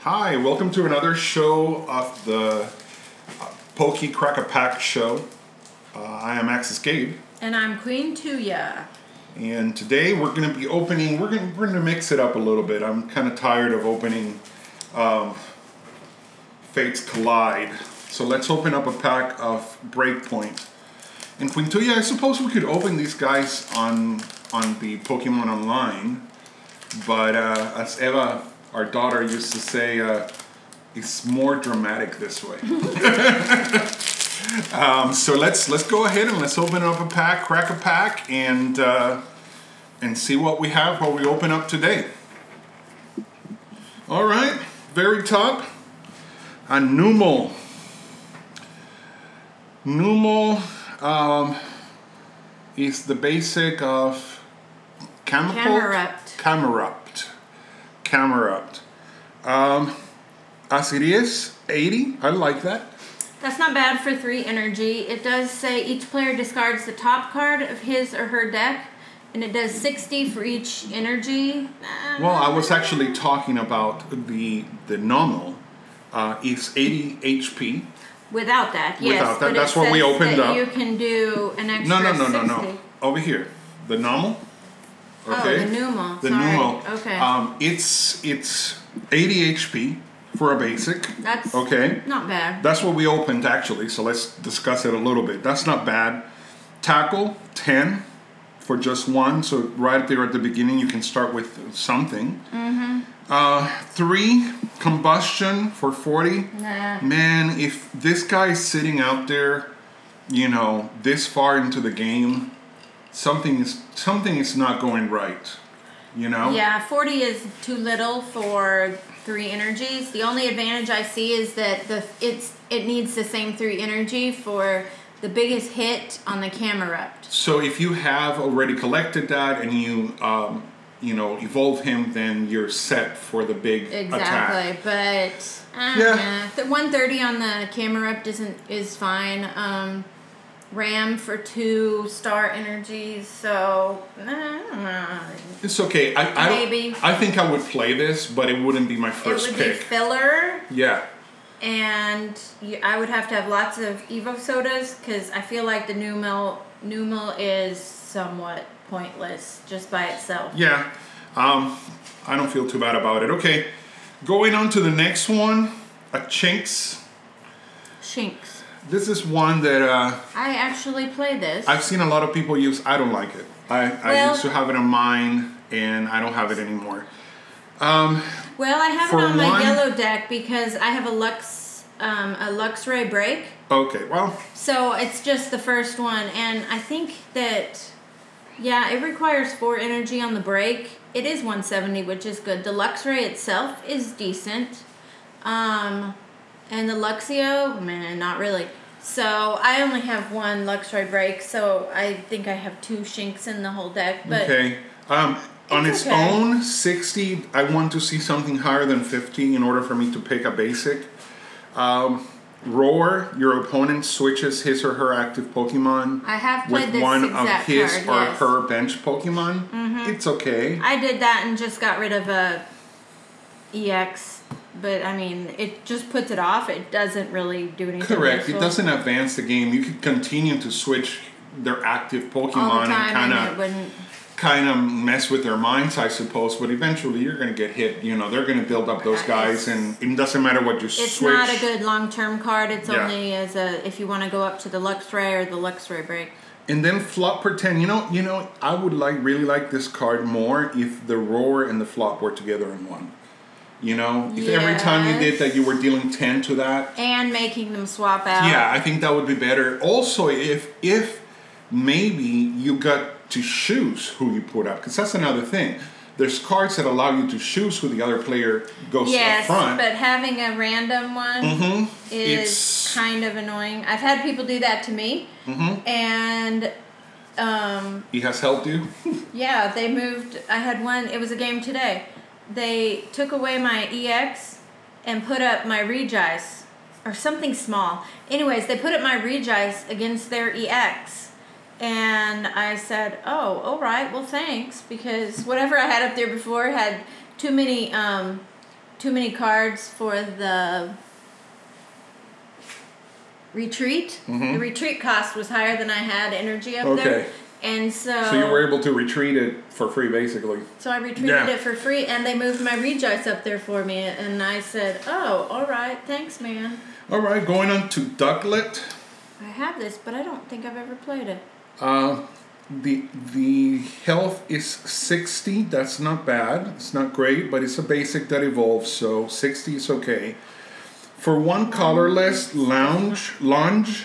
Hi, welcome to another show of the uh, Pokey Crack a Pack show. Uh, I am Axis Gabe, And I'm Queen Tuya. and today we're going to be opening. We're going we're to mix it up a little bit. I'm kind of tired of opening um, Fates Collide, so let's open up a pack of Breakpoint. And Quintuya, I suppose we could open these guys on on the Pokemon Online, but uh, as Eva, our daughter, used to say, uh, it's more dramatic this way. um, so let's let's go ahead and let's open up a pack, crack a pack, and uh, and see what we have what we open up today. All right, very top, a Numel. Numel um, is the basic of Camerupt. Camerupt. Camerupt. Um, as it is, 80. I like that. That's not bad for three energy. It does say each player discards the top card of his or her deck, and it does 60 for each energy. Uh, Well, I was actually talking about the the normal Uh, it's 80 HP. Without that, yes. Without that, but it that's what we says opened that up. You can do an extra No, no, no, no, 60. no. Over here, the nominal. Oh, the Numel. The Sorry. Okay. Um, it's it's 80 HP for a basic. That's Okay. not bad. That's what we opened actually, so let's discuss it a little bit. That's not bad. Tackle, 10 for just one, so right there at the beginning you can start with something. Mm-hmm. Uh, three, combustion for 40. Nah. Man, if this guy's sitting out there, you know, this far into the game, something is something is not going right. You know? Yeah, 40 is too little for three energies. The only advantage I see is that the it's it needs the same three energy for the biggest hit on the Camerupt. So if you have already collected that and you um, you know evolve him, then you're set for the big Exactly, attack. but uh, Yeah. yeah. the 130 on the Camerupt isn't is fine. Um, Ram for two star energies, so uh, I don't know. It's okay. I I, Maybe. I think I would play this, but it wouldn't be my first it first would be filler. yeah. And you, I would have to have lots of Evosodas because I feel like the new milk new Numel is somewhat pointless just by itself. Yeah. Um, I don't feel too bad about it. Okay. Going on to the next one, a Chinks. Shinx. This is one that uh, I actually play this. I've seen a lot of people use. I don't like it. I, I used to have it on mine, and I don't have it anymore. Well, I have it on my one- yellow deck because I have a Lux um, a Luxray break. Okay, well, So it's just the first one, and I think that yeah, it requires four energy on the break. It is 170, which is good. The Luxray itself is decent, um, and the Luxio, man, not really. So I only have one Luxray break, so I think I have two Shinx in the whole deck. But okay. Um, on It's okay. own, 60, I want to see something higher than 50 in order for me to pick a basic. Um, roar, your opponent switches his or her active Pokemon I have played with one of his card. or yes. Mm-hmm. her bench Pokemon. It's okay. I did that and just got rid of a EX, but I mean, it just puts it off. It doesn't really do anything. Correct. It doesn't advance the game. You could continue to switch their active all Pokemon the and time, kind of wouldn't. Kind of mess with their minds, I suppose. But eventually, you're going to get hit. You know, they're going to build up those guys, and it doesn't matter what you It's switch. It's not a good long term card. It's Yeah. only as a if you want to go up to the Luxray or the Luxray break. And then flop pretend. You know, you know, I would like really like this card more if the roar and the flop were together in one. You know, if every time you did that, you were dealing ten to that. And making them swap out. Yeah, I think that would be better. Also, if if maybe you got to choose who you put up, because that's another thing. There's cards that allow you to choose who the other player goes Yes, up front. but having a random one Mhm. is It's- kind of annoying. I've had people do that to me, Mhm. and um, He has helped you. Yeah, they moved. I had one. It was a game today. They took away my EX and put up my Regice. or something small. Anyways, they put up my Regice against their EX. And I said, "Oh, all right. Well, thanks because whatever I had up there before had too many um, too many cards for the retreat. The retreat cost was higher than I had energy up Mm-hmm. Okay. there, and so So you were able to retreat it for free, basically. so I retreated Yeah. it for free, and they moved my Regice up there for me, and I said, "Oh, all right, thanks, man. All right, going on to Ducklett. I have this, but I don't think I've ever played it." Uh, the the health is 60. That's not bad. It's not great, but it's a basic that evolves, so 60 is okay. For one colorless lounge lunge,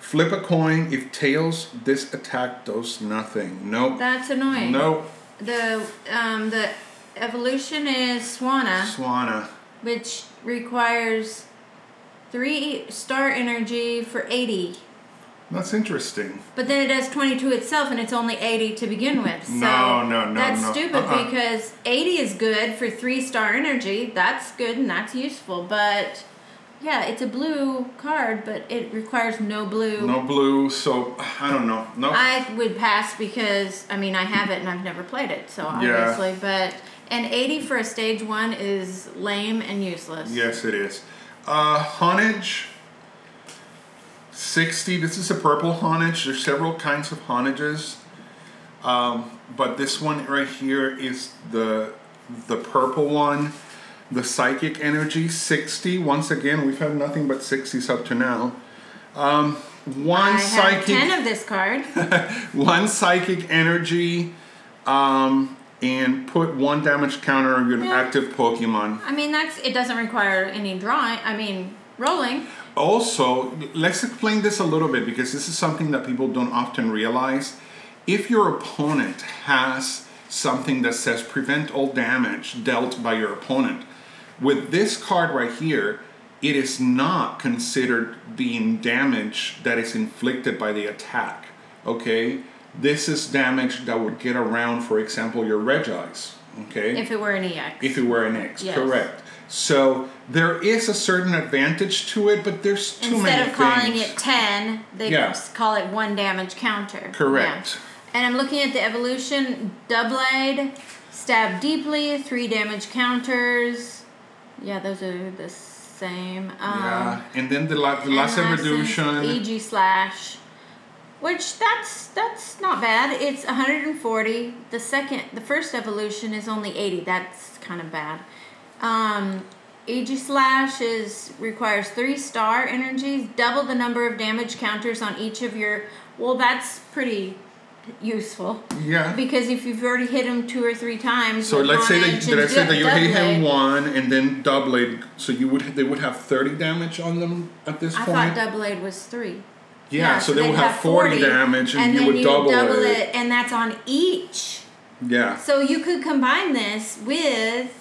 flip a coin. If tails, this attack does nothing. Nope. That's annoying. Nope. The um the evolution is Swanna, Swanna. which requires three star energy for eighty. That's interesting. But then it does 22 itself and it's only 80 to begin with. So No, no, no, That's no. stupid Uh-uh. because 80 is good for 3 star energy. That's good and that's useful. But yeah, it's a blue card, but it requires no blue. No blue, so I don't know. No. I would pass because, I mean, I have it and I've never played it, so Yeah. obviously. But an 80 for a stage 1 is lame and useless. Yes, it is. Uh, Honedge. 60. This is a purple Honedge. There's several kinds of Honedges. Um, but this one right here is the the purple one. The psychic energy 60. Once again, we've had nothing but 60s up to now. Um, one I psychic 10 of this card. one psychic energy um, and put one damage counter on your Yeah. active Pokemon. I mean, that's it doesn't require any drawing. I mean, rolling. Also, let's explain this a little bit because this is something that people don't often realize. If your opponent has something that says prevent all damage dealt by your opponent, with this card right here, it is not considered being damage that is inflicted by the attack. Okay? This is damage that would get around, for example, your Regice. Okay? If it were an EX. if it were an X, Yes. correct. So there is a certain advantage to it, but there's too Instead many Instead of calling things. it 10, they Yeah. just call it one damage counter. Correct. Yeah. And I'm looking at the evolution Doublade, Stab Deeply, three damage counters. Yeah, those are the same. Um, yeah, and then the, la- the last evolution. EG Slash. Which that's that's not bad. It's 140. The second, the first evolution is only 80. That's kind of bad. Um, Aegislash is requires three star energies, double the number of damage counters on each of your. Well, that's pretty useful yeah. because if you've already hit him two or three times. So let's say that and let's say that you hit him one and then double it, so you would they would have thirty damage on them at this I point. I thought Doublade was three. yeah, so they they'd would have, 40, damage and, you then would double, it. and that's on each. Yeah. So you could combine this with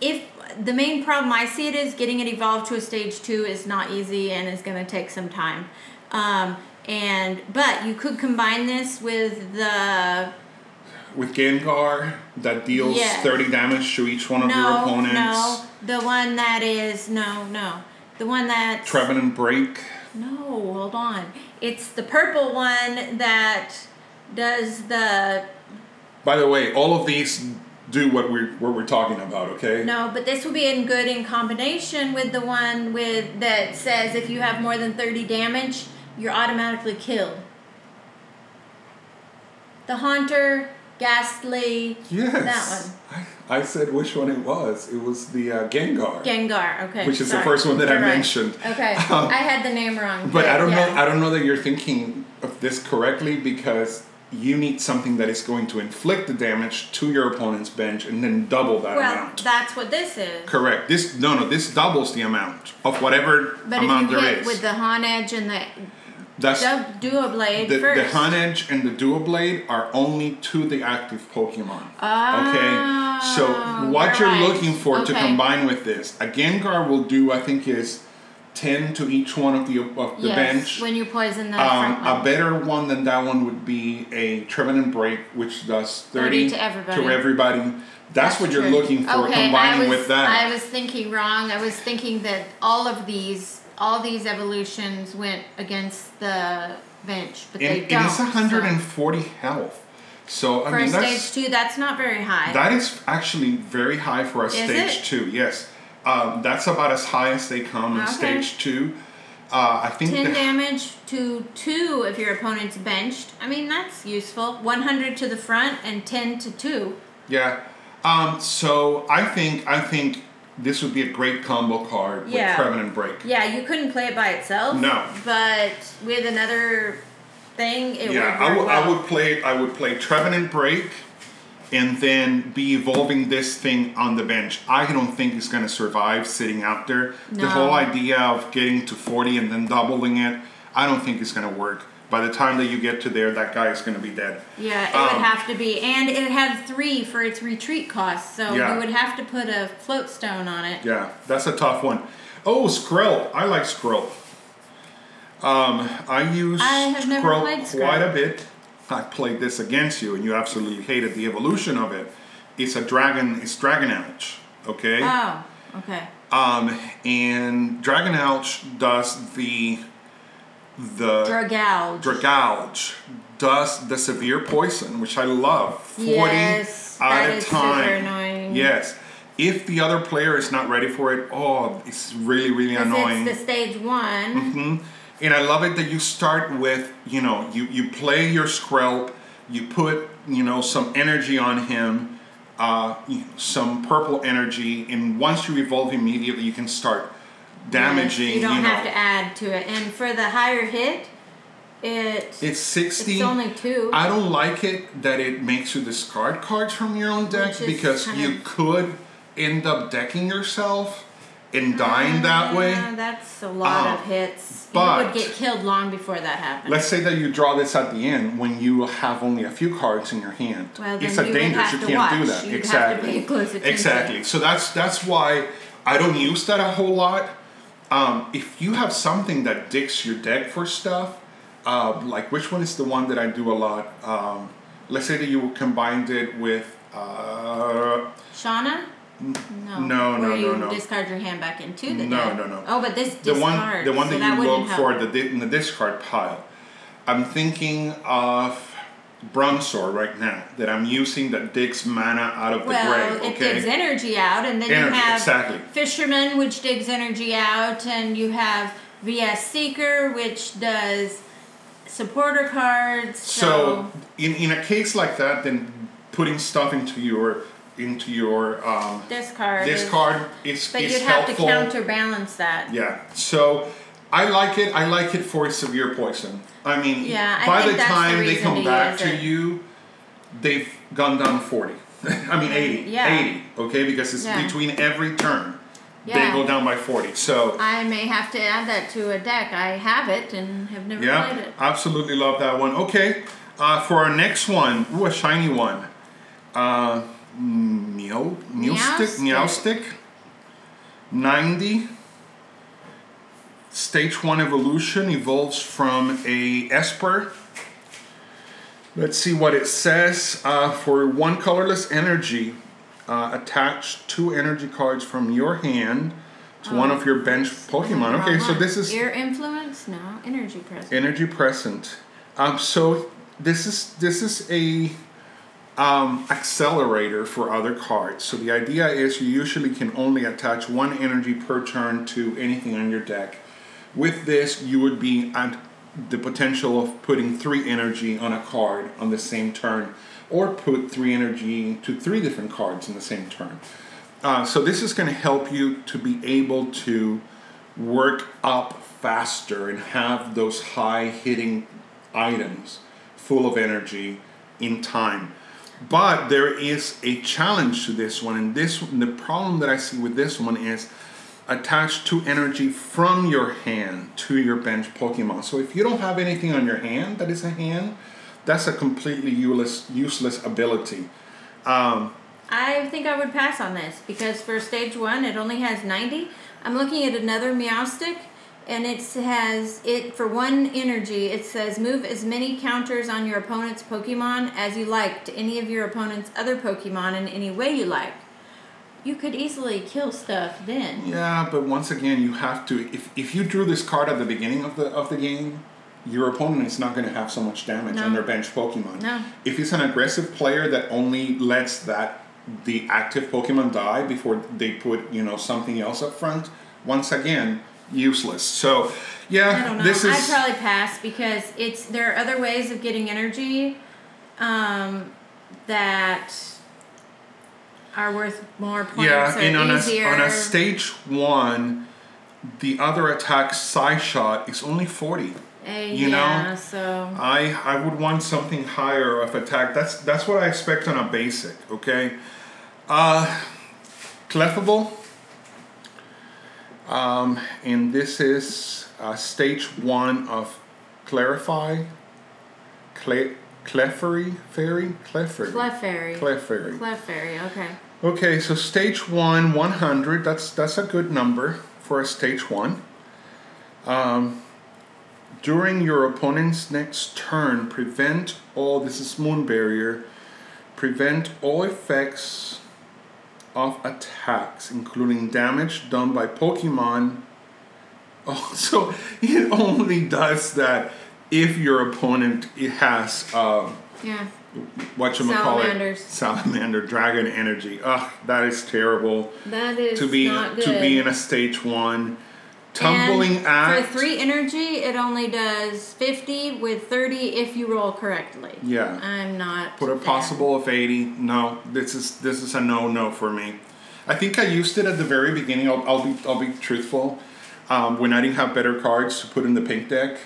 if the main problem I see it is getting it evolved to a stage two is not easy and is going to take some time. Um, and but you could combine this with the With Gengar, that deals Yes. thirty damage to each one of your no opponents. no the one that is no no the one that Trevenant Break. no hold on it's the purple one that does the By the way, all of these do what we're what we're talking about. Okay. No, but this will be in good in combination with the one with that says if you have more than thirty damage, you're automatically killed. The Haunter, Gastly, Yes. that one. I, I said which one it was. It was the uh, Gengar. Gengar. Okay, Which is the first one that I You're right. mentioned. Okay, Um, I had the name wrong. But I don't yeah. know. I don't know that you're thinking of this correctly because you need something that is going to inflict the damage to your opponent's bench and then double that Well, amount. that's what this is. Correct. This no no. This doubles the amount of whatever But amount if you there hit is. with the Honedge and the That's Doublade the, the first. Hun Edge and the Doublade are only to the active Pokemon. okay, so Ah, what you're right. looking for to combine with this, a Gengar will do, I think, is ten to each one of the of the yes, bench. when you poison the Um, a better one than that one would be a Trevenant Break, which does 30 30, to everybody. everybody. That's, what you're true. looking for, Okay, combining I was, with that. I was thinking wrong. I was thinking that all of these all these evolutions went against the bench, but and, they don't. it's so- 140 health. So I For mean a that's stage two, that's not very high. that is actually very high for a stage it? two. Yes, um, that's about as high as they come in Okay. stage two. Uh, I think 10 the- damage to two if your opponent's benched. I mean, that's useful. 100 to the front and 10 to two. Yeah. Um, so I think I think this would be a great combo card Yeah. with Trevenant Break. Yeah, you couldn't play it by itself. No. But with another thing, it yeah, would I work would I well. would play I would play Trevenant Break and then be evolving this thing on the bench. I don't think it's gonna survive sitting out there. The whole idea of getting to forty and then doubling it, I don't think it's gonna work. By the time that you get to there, that guy is gonna be dead. Yeah, it Um, would have to be. And it had three for its retreat cost, so Yeah. you would have to put a float stone on it. Yeah, that's a tough one. Oh, Skrelp. I like Skrelp. Um, I use I have never Skrelp played Skrelp. quite a bit. I played this against you, and you absolutely hated the evolution of it. It's a dragon. It's Dragalge. Okay. Oh, okay. Um, and Dragalge does the the Dragalge. Dragalge does the severe poison, which I love. Forty Yes, at that a time. annoying. Yes. If the other player is not ready for it, oh, it's really, really annoying. It's the stage one. hmm And I love it that you start with, you know, you, you play your Skrelp, you put, you know, some energy on him, uh, some purple energy, and once you evolve immediately, you can start damaging, Yes, you, you don't know. have to add to it. And for the higher hit, it it's 60. it's only two. I don't like it that it makes you discard cards from your own deck because you could end up decking yourself and dying that way. Yeah, that's a lot Um, of hits. but- you would get killed long before that happened. Let's say that you draw this at the end when you have only a few cards in your hand. Well, it's a you would danger. have You can't do watch. that. You'd exactly. pay close attention. Exactly. So that's that's why I don't use that a whole lot. Um, if you have something that dicks your deck for stuff, uh, like which one is the one that I do a lot? Um, let's say that you combined it with. Uh, Shauna? No. no, no, Where you no, no. discard your hand back into the No, deck. no, no. Oh, but this the one the one so that you wouldn't look help. for the di- in the discard pile. I'm thinking of Bronzor right now that I'm using that digs mana out of Well, the grave. it Okay. digs energy out, and then Energy, you have exactly. Fisherman, which digs energy out, and you have VS Seeker, which does supporter cards. So, So in, in a case like that, then putting stuff into your into your um, discard. is- discard is, but is you'd have helpful. to counterbalance that. Yeah. So I like it. I like it for severe poison. I mean, Yeah, I by the that's the time they come to back to it. you, they've gone down 40. I mean, 80. Yeah. 80, okay? Because it's Yeah. between every turn. They go down by 40. So, I may have to add that to a deck. I have it and have never played yeah, it. absolutely love that one. Okay, uh, for our next one, ooh, a shiny one. Uh, Meow, meow stick, Meowstic. Meowstic, 90. Stage 1 evolution evolves from a Espurr. Let's see what it says. Uh, for one colorless energy, uh, attach two energy cards from your hand to one of your bench Pokemon. Okay, so this is Ear influence? No. Energy present. energy present. Um, so this is this is a um, accelerator for other cards. So the idea is you usually can only attach one energy per turn to anything on your deck. With this, you would be at the potential of putting three energy on a card on the same turn, or put three energy to three different cards in the same turn. Uh, so this is going to help you to be able to work up faster and have those high hitting items full of energy in time. But there is a challenge to this one, and this the problem that I see with this one is attach to energy from your hand to your bench Pokemon. So if you don't have anything on your hand that is a hand, that's a completely useless useless ability. Um, I think I would pass on this because for stage one it only has 90. I'm looking at another Meowstic and it has it for one energy it says move as many counters on your opponent's Pokemon as you like to any of your opponent's other Pokemon in any way you like. you could easily kill stuff then. Yeah, but once again, you have to. If, if you drew this card at the beginning of the of the game, your opponent is not going to have so much damage No. on their bench Pokemon. No. If it's an aggressive player that only lets that the active Pokemon die before they put you know something else up front, once again useless. So, I yeah, don't know. this is I'd probably pass because it's there are other ways of getting energy um, that are worth more points yeah, or and on easier. a on a stage one, the other attack Psy Shot is only forty. Uh, you know, yeah, so I I would want something higher of attack. That's that's what I expect on a basic. Okay, uh, clefable. Um, and this is uh, stage one of clarify. Cle- Clefairy fairy Clefairy Clefairy. Clefairy. Clefairy, okay. Okay, so stage one, 100. That's that's a good number for a stage one. Um, during your opponent's next turn, prevent all. This is moon barrier. Prevent all effects of attacks, including damage done by Pokemon. Oh, so it only does that if your opponent it has. Um, Yeah. what you call it salamander dragon energy ugh that is terrible That is to be not good. to be in a stage one tumbling and act For three energy, it only does 50 with 30 if you roll correctly. yeah I'm not. put a possible of 80 no this is this is a no no for me i think i used it at the very beginning i'll, I'll be i'll be truthful um, when i didn't have better cards to put in the pink deck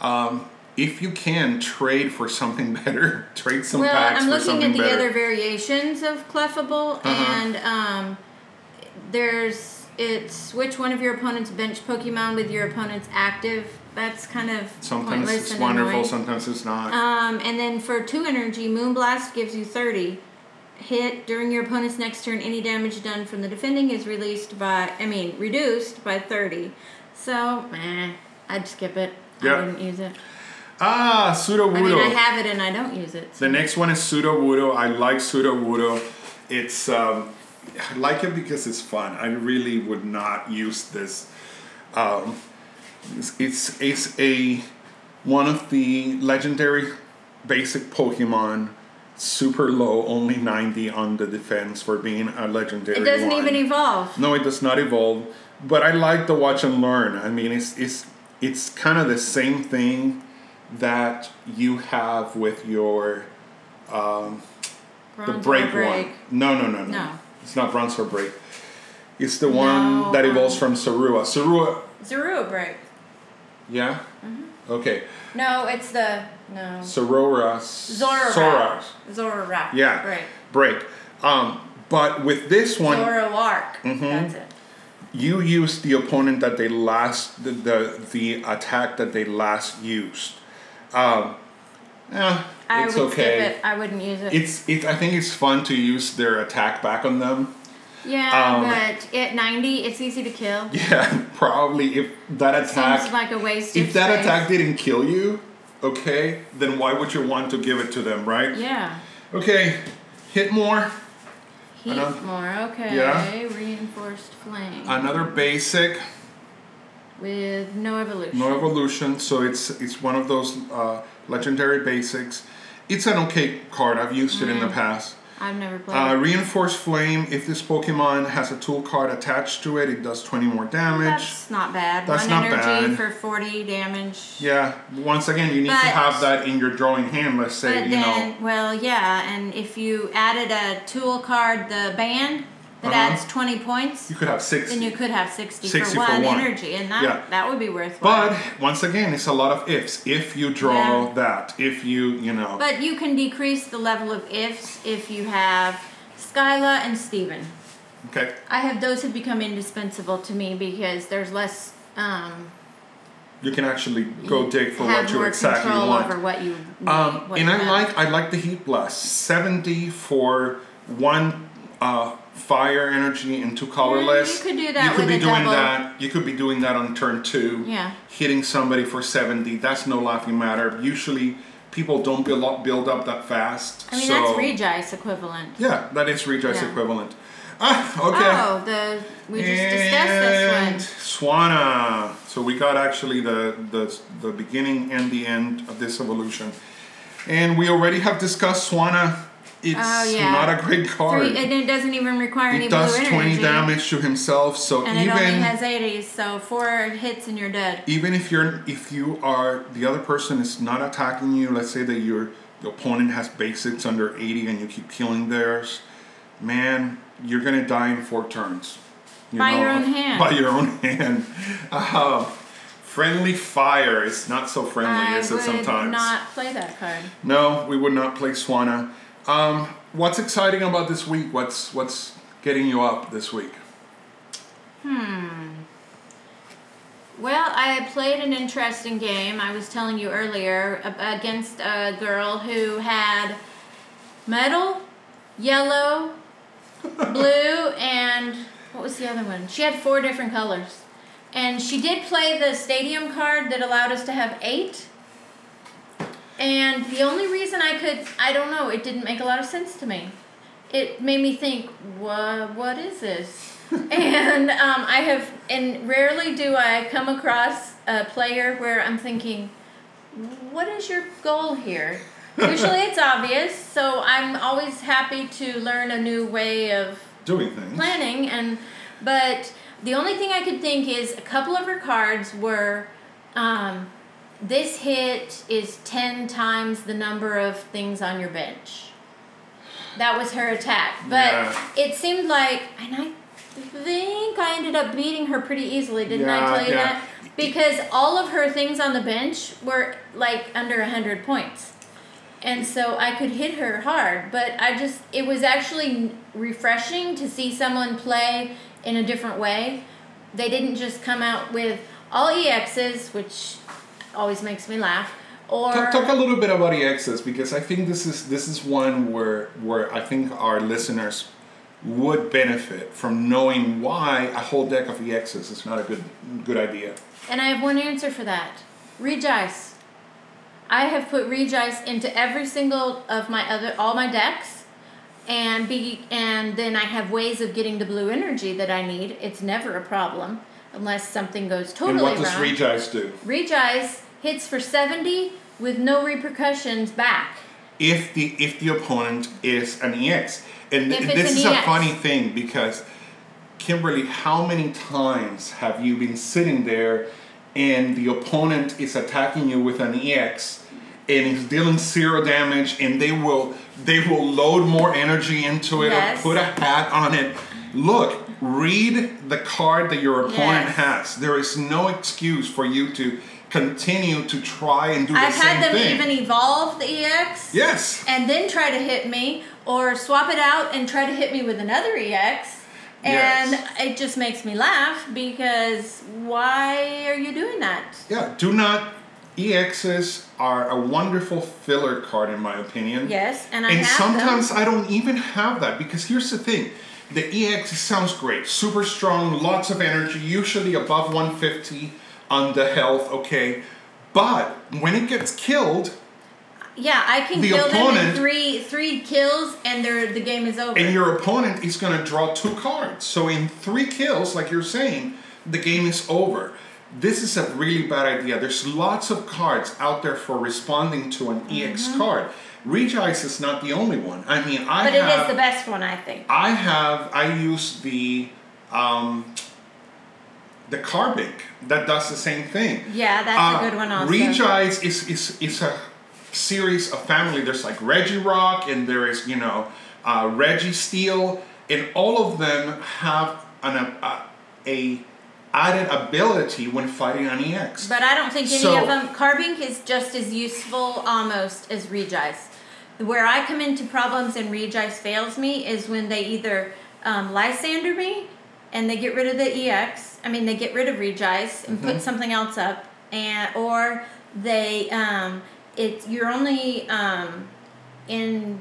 um, if you can trade for something better trade some Well, packs I'm for looking at the better other variations of Clefable, Uh-huh. and um, there's it's which one of your opponent's bench Pokemon with your opponent's active. That's kind of sometimes it's wonderful annoying. sometimes it's not Um, and then for two energy, Moonblast gives you 30. Hit during your opponent's next turn, any damage done from the defending is released by, I mean, reduced by 30. So, eh, I'd skip it. Yeah. I wouldn't use it. ah sudowoodo. I mean, I have it and I don't use it. so- The next one is Sudowoodo. I like Sudowoodo. It's um, I like it because it's fun. I really would not use this. Um, it's, it's it's a one of the legendary basic Pokemon. Super low, only ninety on the defense for being a legendary. It doesn't one. even evolve. No, it does not evolve. But I like the watch and learn. I mean, it's it's it's kind of the same thing that you have with your um, the break, break. one. No, no, no, no, No. It's not bronze or break. It's the one No, that evolves from Zorua. Sarua, Zorua break. yeah. Mm-hmm. Okay, No, it's the no. Sororas. Zora. Soras. Zora. Yeah. Break. Break. Um, but with this one, Zoroark. Mhm. That's it. you use the opponent that they last the the, the attack that they last used. Um, eh, I it's would okay. skip it. I wouldn't use it. It's it. I think it's fun to use their attack back on them. yeah, um, but at 90, it's easy to kill. Yeah, probably if that attack Seems like a waste if that space. attack didn't kill you, okay, then why would you want to give it to them, right? Yeah. Okay, hit more. Heat more. Okay. Yeah. Reinforced flame. Another basic, with no evolution. no evolution. So it's it's one of those uh, legendary basics. It's an okay card. I've used it in the Mm. past. I've never played. Uh. Reinforced Flame, if this Pokemon has a tool card attached to it, it does 20 more damage. That's not bad. That's One not energy bad. for 40 damage. yeah, once again, you need to have that in your drawing hand. Let's say, But you then, know. well, yeah, and if you added a tool card, the band that Uh-huh. adds 20 points, You could have 60. then you could have 60, 60 for for one one. energy, and that Yeah. that would be worthwhile. But once again, it's a lot of ifs. If you draw Yeah. that, if you, you know. But you can decrease the level of ifs if you have Skyla and Steven. okay. I have those have become indispensable to me because there's less um, You can actually go dig for what you exactly want. over what you Um, what and you I have. like I like the heat blast. Seventy for one uh, fire energy into colorless. you could do that You could be doing double. that. You could be doing that on turn two. Yeah. Hitting somebody for seventy. That's no laughing matter. Usually, people don't build up build up that fast. I mean so that's Regice equivalent. yeah, that is Regice Yeah. equivalent. Ah, okay. Oh, the we just discussed and this Swanna. So we got actually the, the the beginning and the end of this evolution, and we already have discussed Swanna. It's Oh, yeah. not a great card. Three, and it doesn't even require any it does twenty energy. damage to himself. So And it even only has 80, so four hits and you're dead. even if you're if you are the other person is not attacking you let's say that your opponent has basics under 80 and you keep killing theirs man you're gonna die in four turns you By your own hand. by your own hand uh, friendly fire is not so friendly I is it would sometimes not play that card. no we would not play swanna um, what's exciting about this week what's what's getting you up this week Hmm. Well, I played an interesting game. I was telling you earlier against a girl who had metal, yellow, blue, and what was the other one? She had four different colors. And she did play the stadium card that allowed us to have eight. And the only reason I could, I don't know, it didn't make a lot of sense to me. It made me think, what, what is this? and um, I have, and rarely do I come across a player where I'm thinking, what is your goal here? Usually it's obvious, so I'm always happy to learn a new way of doing things planning and but the only thing I could think is a couple of her cards were um, this hit is 10 times the number of things on your bench. That was her attack. But Yeah. it seemed like and I think I ended up beating her pretty easily, didn't I tell you yeah. that? Because all of her things on the bench were like under 100 points. And so I could hit her hard, but I just, it was actually refreshing to see someone play in a different way. They didn't just come out with all EXs, which always makes me laugh, or. Talk, talk a little bit about EXs because I think this is this is one where where I think our listeners would benefit from knowing why a whole deck of EXs is not a good good idea. And I have one answer for that. Regice. I have put Regice into every single of my other all my decks and be and then I have ways of getting the blue energy that I need. It's never a problem unless something goes totally wrong. and what does wrong. Regice do? Regice hits for 70 with no repercussions back. If the if the opponent is an EX, and it's this an is a funny thing because Kimberly, how many times have you been sitting there and the opponent is attacking you with an EX and is dealing zero damage and they will they will load more energy into it Yes. or put a hat on it. Look, read the card that your opponent Yes. has. There is no excuse for you to continue to try and do the same thing. I've had them even evolve the EX yes. and then try to hit me or swap it out and try to hit me with another EX. And Yes. it just makes me laugh because why are you doing that? Yeah, do not. EXs are a wonderful filler card, in my opinion. Yes, and I and sometimes them. I don't even have that because here's the thing the EX sounds great, super strong, lots of energy, usually above 150 on the health, okay. But when it gets killed, Yeah, I can the kill them in opponent- three three kills and they're, the game is over. and your opponent is going to draw two cards. So in three kills, like you're saying, the game is over. This is a really bad idea. There's lots of cards out there for responding to an EX card. Regice is not the only one. I mean, I Mm-hmm. but it have is the best one, I think. I have I use the um, the Carbink that does the same thing. Yeah, that's Uh, a good one also. Regice is, is is a series of family. There's like Regirock and there is you know uh, Registeel, and all of them have an a, a added ability when fighting an EX. But I don't think any So- of them. Carbink is just as useful almost as Regice. Where I come into problems and Regice fails me is when they either um, Lysandre me and they get rid of the EX. I mean, they get rid of Regice and Mm-hmm. put something else up, and or they um, it you're only um, in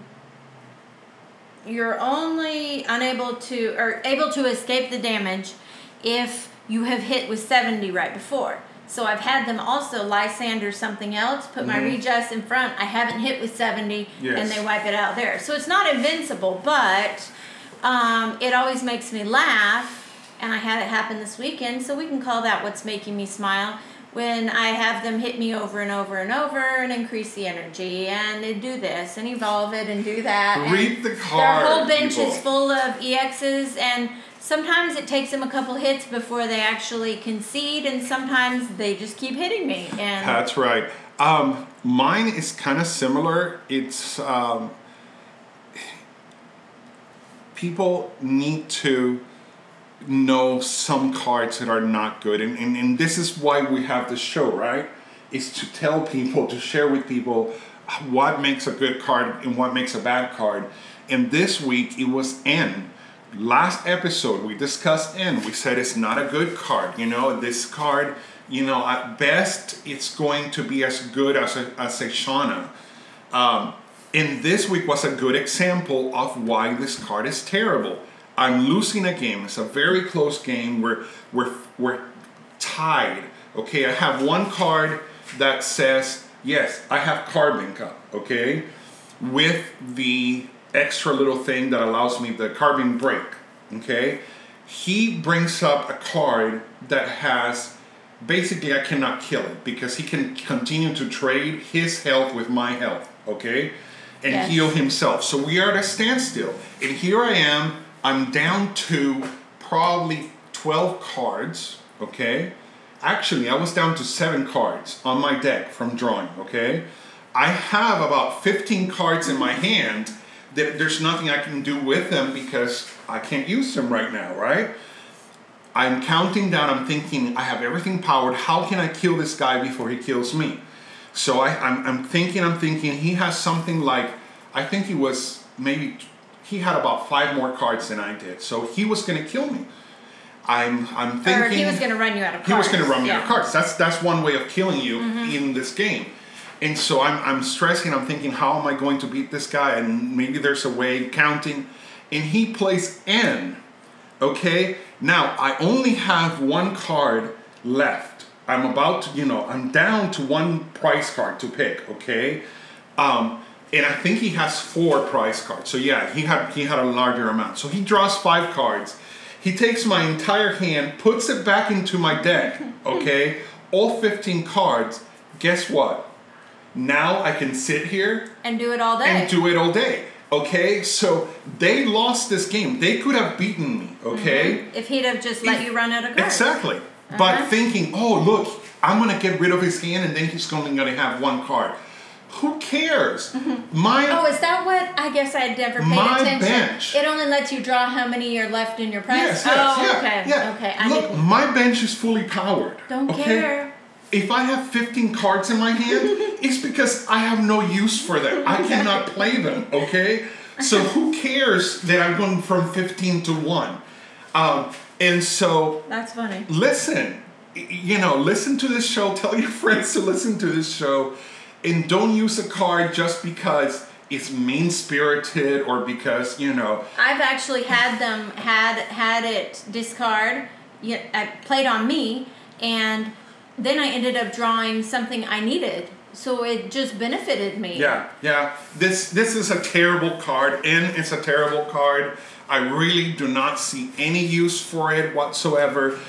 you're only unable to or able to escape the damage if you have hit with 70 right before. So I've had them also Lysandre something else, put my Regice in front. I haven't hit with 70 Yes. and they wipe it out there. So it's not invincible, but um, it always makes me laugh, and I had it happen this weekend, so we can call that what's making me smile. When I have them hit me over and over and over and increase the energy and they do this and evolve it and do that. Read the Their whole bench people. is full of EXs and sometimes it takes them a couple hits before they actually concede and sometimes they just keep hitting me and That's right. Um, mine is kind of similar. It's um, people need to know some cards that are not good, and, and, and this is why we have this show, right? Is to tell people, to share with people what makes a good card and what makes a bad card. And this week it was N. Last episode we discussed N. We said it's not a good card. You know, this card, you know, at best it's going to be as good as a, as a Shauna. Um, and this week was a good example of why this card is terrible. I'm losing a game. It's a very close game. We're we're we're tied. Okay, I have one card that says yes, I have Carbon Cup. Okay, with the extra little thing that allows me the carbon break. Okay, he brings up a card that has basically I cannot kill it because he can continue to trade his health with my health. Okay, and Yes. heal himself. So we are at a standstill, and here I am. I'm down to probably 12 cards, okay? Actually, I was down to seven cards on my deck from drawing, okay? I have about 15 cards in my hand there's nothing I can do with them because I can't use them right now, right? I'm counting down, I'm thinking, I have everything powered. How can I kill this guy before he kills me? So I, I'm, I'm thinking, I'm thinking, he has something like, I think he was maybe, he had about five more cards than I did. So he was going to kill me. I'm, I'm thinking. or he was going to run you out of cards. He was going to run me out of cards. That's that's one way of killing you mm-hmm. in this game. And so I'm I'm stressing. I'm thinking, how am I going to beat this guy? And maybe there's a way counting. And he plays N. Okay. Now I only have one card left. I'm about to, you know, I'm down to one price card to pick. Okay. Um, and I think he has four prize cards. So yeah, he had he had a larger amount. So he draws five cards. He takes my entire hand, puts it back into my deck. Okay, all fifteen cards. Guess what? Now I can sit here And do it all day. and do it all day. Okay, so they lost this game. They could have beaten me. Okay. if he'd have just let you run out of cards. Exactly. But Uh-huh. thinking, oh look, I'm gonna get rid of his hand, and then he's only gonna have one card. Who cares? My Oh, is that what? I guess I'd never paid My attention. bench. It only lets you draw how many are left in your prize. yes, yes, oh, yeah, okay, yeah. okay. I Look, need- my bench is fully powered. don't okay? care. If I have 15 cards in my hand, it's because I have no use for them. I cannot play them, okay? So who cares that I'm going from 15 to 1? Um, and so That's funny. listen you know listen to this show tell your friends to listen to this show and don't use a card just because it's mean spirited or because you know I've actually had them had had it discard. Yeah, I played on me, and then I ended up drawing something I needed. So it just benefited me. yeah yeah this this is a terrible card and it's a terrible card i really do not see any use for it whatsoever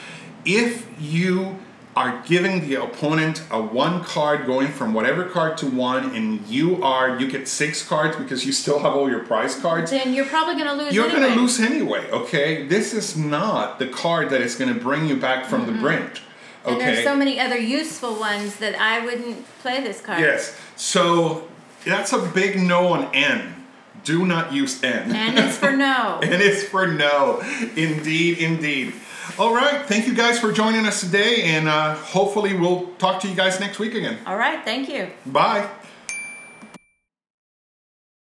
if you are giving the opponent a one card going from whatever card to one and you are you get six cards because you still have all your prize cards Then you're probably gonna lose. You're anyway. going to lose anyway, okay? This is not the card that is going to bring you back from the mm-hmm. brink, And okay? there's so many other useful ones that I wouldn't play this card. yes, so that's a big no on N. Do not use N. And it's for no. N is for no. Indeed, indeed. All right, thank you guys for joining us today, and uh, hopefully we'll talk to you guys next week again. All right. Thank you. Bye.